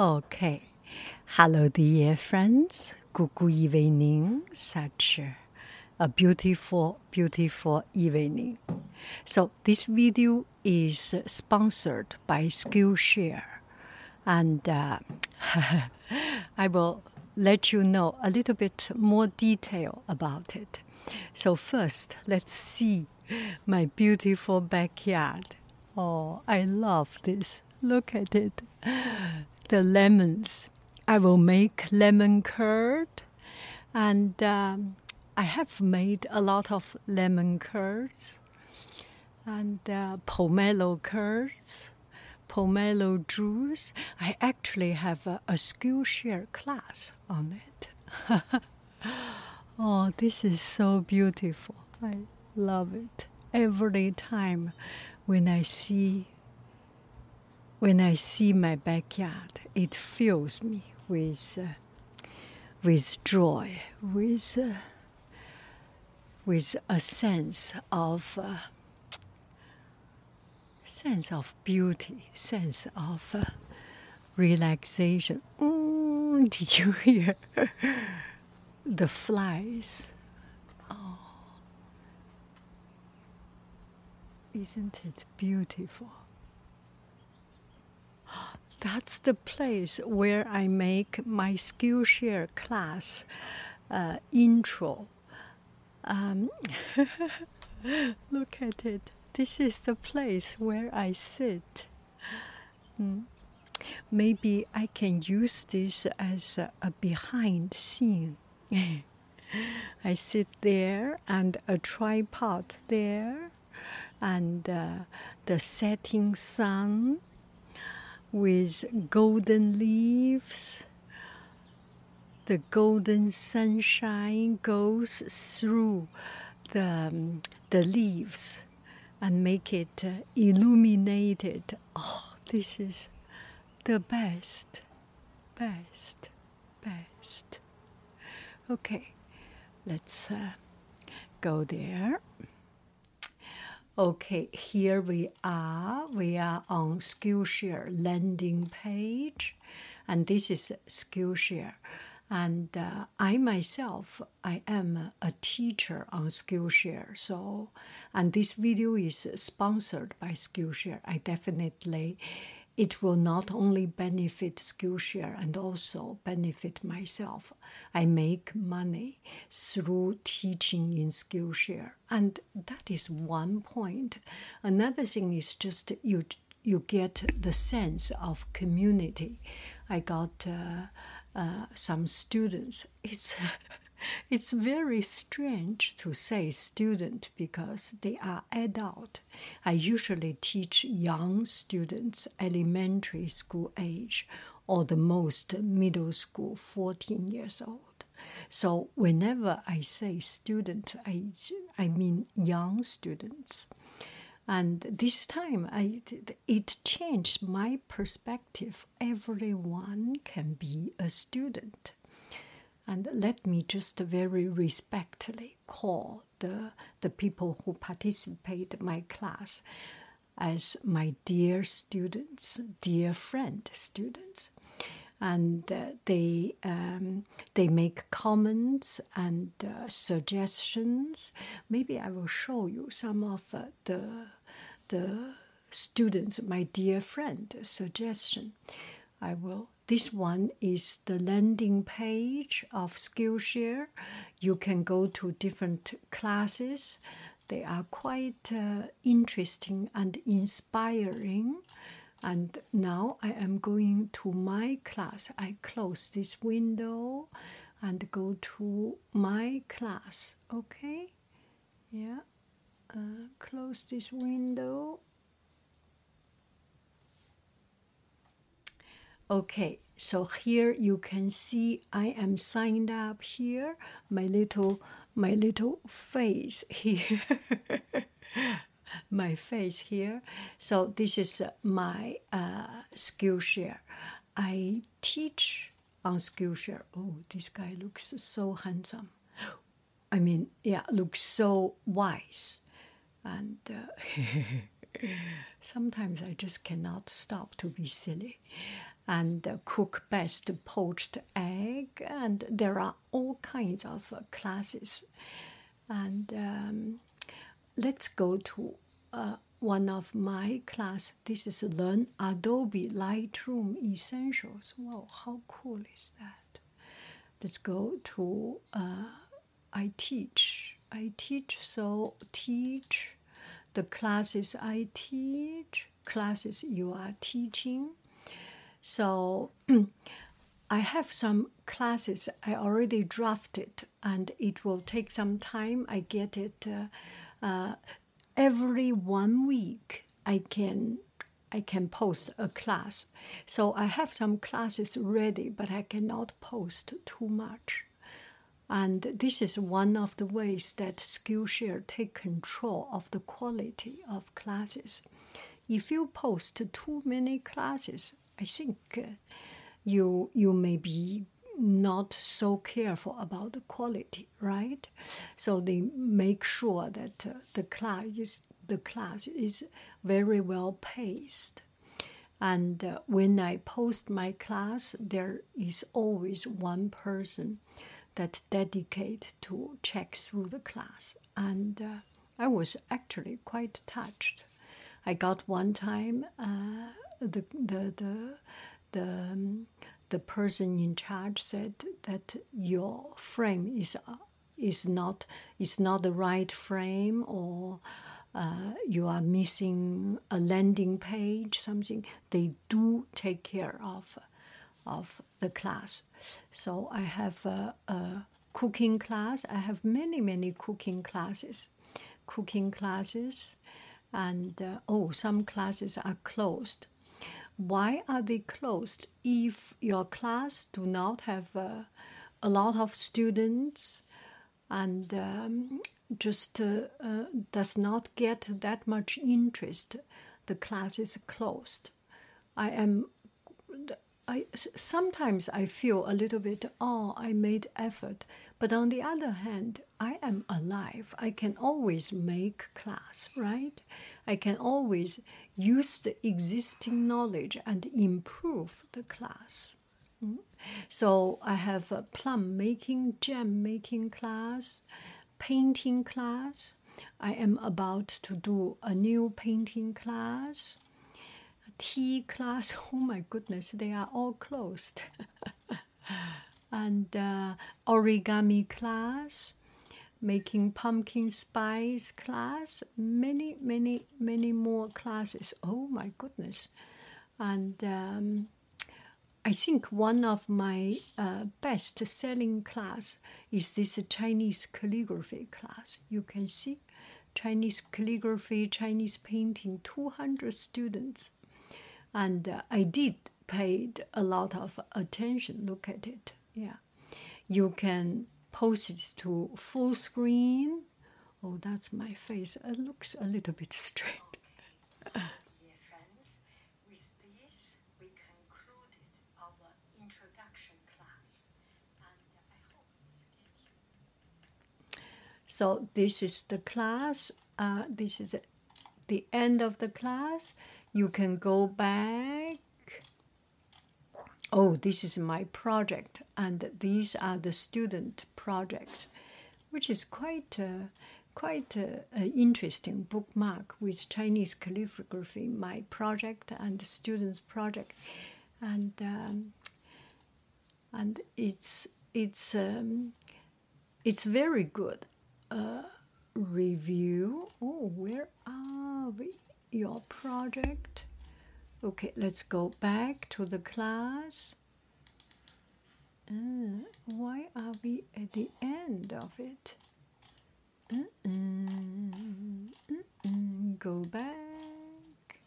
Okay. Hello, dear friends. Good, evening. Such a beautiful, beautiful evening. So, this video is sponsored by Skillshare. And uh, I will let you know a little bit more detail about it. So, first, let's see my beautiful backyard. Oh, I love this. Look at it. The lemons. I will make lemon curd, and um, I have made a lot of lemon curds and uh, pomelo curds, pomelo juice. I actually have a, a Skillshare class on it. oh, this is so beautiful. I love it every time when I see when I see my backyard, it fills me with uh, with joy, with uh, with a sense of uh, sense of beauty, sense of uh, relaxation. Mm, did you hear the flies? Oh, isn't it beautiful? That's the place where I make my Skillshare class uh, intro. Um, look at it. This is the place where I sit. Mm. Maybe I can use this as a, a behind scene. I sit there and a tripod there, and uh, the setting sun with golden leaves. The golden sunshine goes through the, um, the leaves and make it uh, illuminated. Oh, this is the best, best, best. Okay, let's uh, go there. Okay, here we are. We are on Skillshare landing page, and this is Skillshare. And uh, I myself, I am a teacher on Skillshare. So, and this video is sponsored by Skillshare. I definitely it will not only benefit Skillshare and also benefit myself. I make money through teaching in Skillshare, and that is one point. Another thing is just you you get the sense of community. I got uh, uh, some students. It's it's very strange to say student because they are adult. I usually teach young students, elementary school age, or the most middle school, 14 years old. So whenever I say student, I, I mean young students. And this time, I, it changed my perspective. Everyone can be a student. And let me just very respectfully call the, the people who participate in my class as my dear students, dear friend students. And uh, they, um, they make comments and uh, suggestions. Maybe I will show you some of uh, the, the students, my dear friend suggestion. I will this one is the landing page of Skillshare. You can go to different classes. They are quite uh, interesting and inspiring. And now I am going to my class. I close this window and go to my class. Okay? Yeah. Uh, close this window Okay, so here you can see I am signed up here. My little my little face here. my face here. So this is my uh, Skillshare. I teach on Skillshare. Oh, this guy looks so handsome. I mean, yeah, looks so wise, and uh, sometimes I just cannot stop to be silly. And cook best poached egg, and there are all kinds of uh, classes. And um, let's go to uh, one of my class. This is Learn Adobe Lightroom Essentials. Wow, how cool is that? Let's go to uh, I teach. I teach, so teach the classes I teach, classes you are teaching. So I have some classes I already drafted, and it will take some time. I get it uh, uh, every one week. I can I can post a class. So I have some classes ready, but I cannot post too much. And this is one of the ways that Skillshare take control of the quality of classes. If you post too many classes, I think uh, you you may be not so careful about the quality, right? So they make sure that uh, the class is the class is very well paced. And uh, when I post my class, there is always one person that dedicate to check through the class. And uh, I was actually quite touched. I got one time uh, the the the the um, the person in charge said that your frame is uh, is not is not the right frame or uh, you are missing a landing page something. They do take care of of the class. So i have a, a cooking class. I have many many cooking classes cooking classes. And uh, oh some classes are closed why are they closed if your class do not have uh, a lot of students and um, just uh, uh, does not get that much interest the class is closed i am I, sometimes I feel a little bit, oh, I made effort. But on the other hand, I am alive. I can always make class, right? I can always use the existing knowledge and improve the class. Mm. So I have a plum making, gem making class, painting class. I am about to do a new painting class tea class. Oh my goodness, they are all closed. and uh, origami class, making pumpkin spice class, many, many, many more classes. Oh my goodness. And um, I think one of my uh, best selling class is this Chinese calligraphy class. You can see Chinese calligraphy, Chinese painting, 200 students and uh, I did paid a lot of attention. Look at it, yeah. You can post it to full screen. Oh, that's my face. It looks a little bit straight. Dear friends, with this we concluded our introduction class, and I hope this So this is the class. Uh, this is the end of the class you can go back. Oh, this is my project, and these are the student projects, which is quite a, quite a, a interesting bookmark with Chinese calligraphy. My project and the students' project, and um, and it's it's um, it's very good. Uh, review. Oh, where are we? your project. Okay, let's go back to the class. Uh, why are we at the end of it? Uh -uh, go back.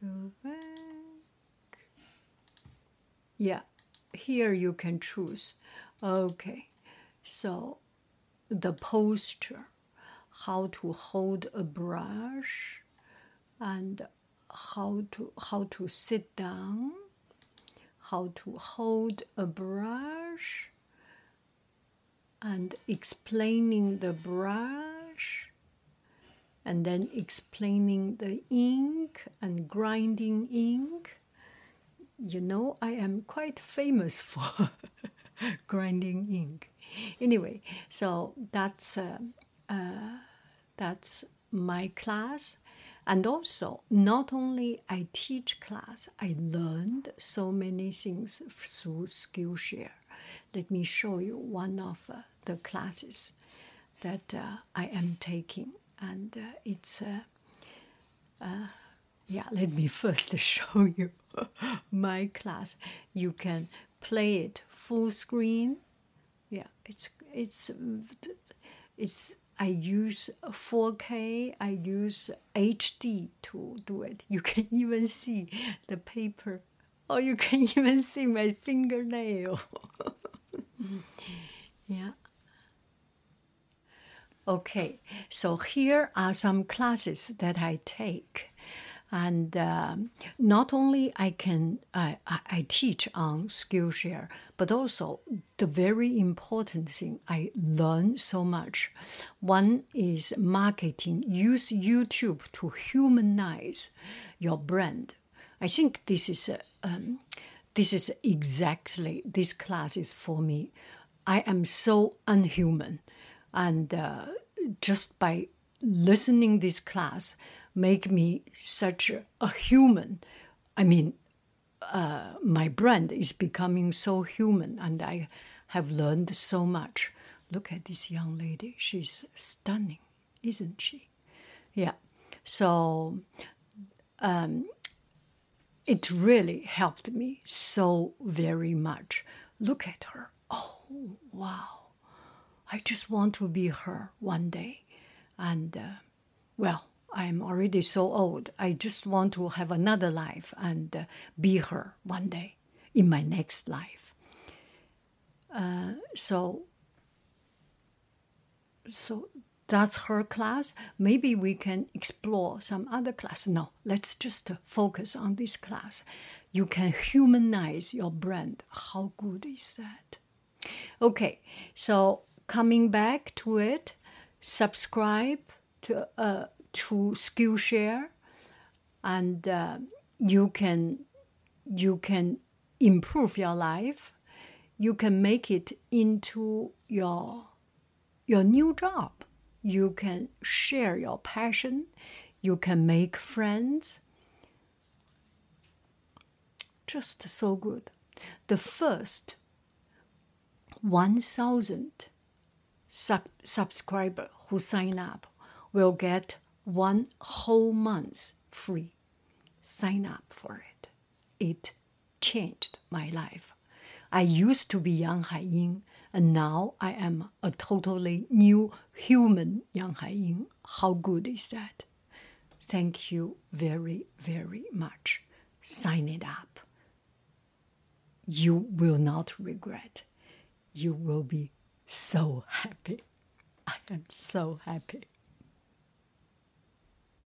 Go back. Yeah, here you can choose. Okay, so the posture, how to hold a brush and how to how to sit down how to hold a brush and explaining the brush and then explaining the ink and grinding ink you know, I am quite famous for grinding ink. Anyway, so that's uh, uh, that's my class, and also not only I teach class, I learned so many things through Skillshare. Let me show you one of uh, the classes that uh, I am taking, and uh, it's yeah. Let me first show you my class. You can play it full screen. Yeah, it's it's it's. I use 4K. I use HD to do it. You can even see the paper. or you can even see my fingernail. yeah. Okay, so here are some classes that I take and um, not only I can I, I teach on Skillshare, but also the very important thing I learn so much. One is marketing. Use YouTube to humanize your brand. I think this is a, um, this is exactly this class is for me. I am so unhuman, and uh, just by listening this class make me such a human. I mean, uh, my brand is becoming so human, and I have learned so much. Look at this young lady; she's stunning, isn't she? Yeah. So um, it really helped me so very much. Look at her. Oh, wow. I just want to be her one day. And, uh, well, I'm already so old. I just want to have another life and uh, be her one day in my next life. Uh, so, so that's her class. Maybe we can explore some other class. No, let's just focus on this class. You can humanize your brand. How good is that? Okay, so coming back to it, subscribe to uh, to Skillshare, and uh, you can you can improve your life. You can make it into your your new job. You can share your passion. You can make friends. Just so good. The first 1,000 sub- subscriber who sign up will get one whole month free. Sign up for it. It changed my life. I used to be Yang Haiying, and now I am a totally new human Yang Haiying. How good is that? Thank you very, very much. Sign it up. You will not regret. You will be so happy. I am so happy.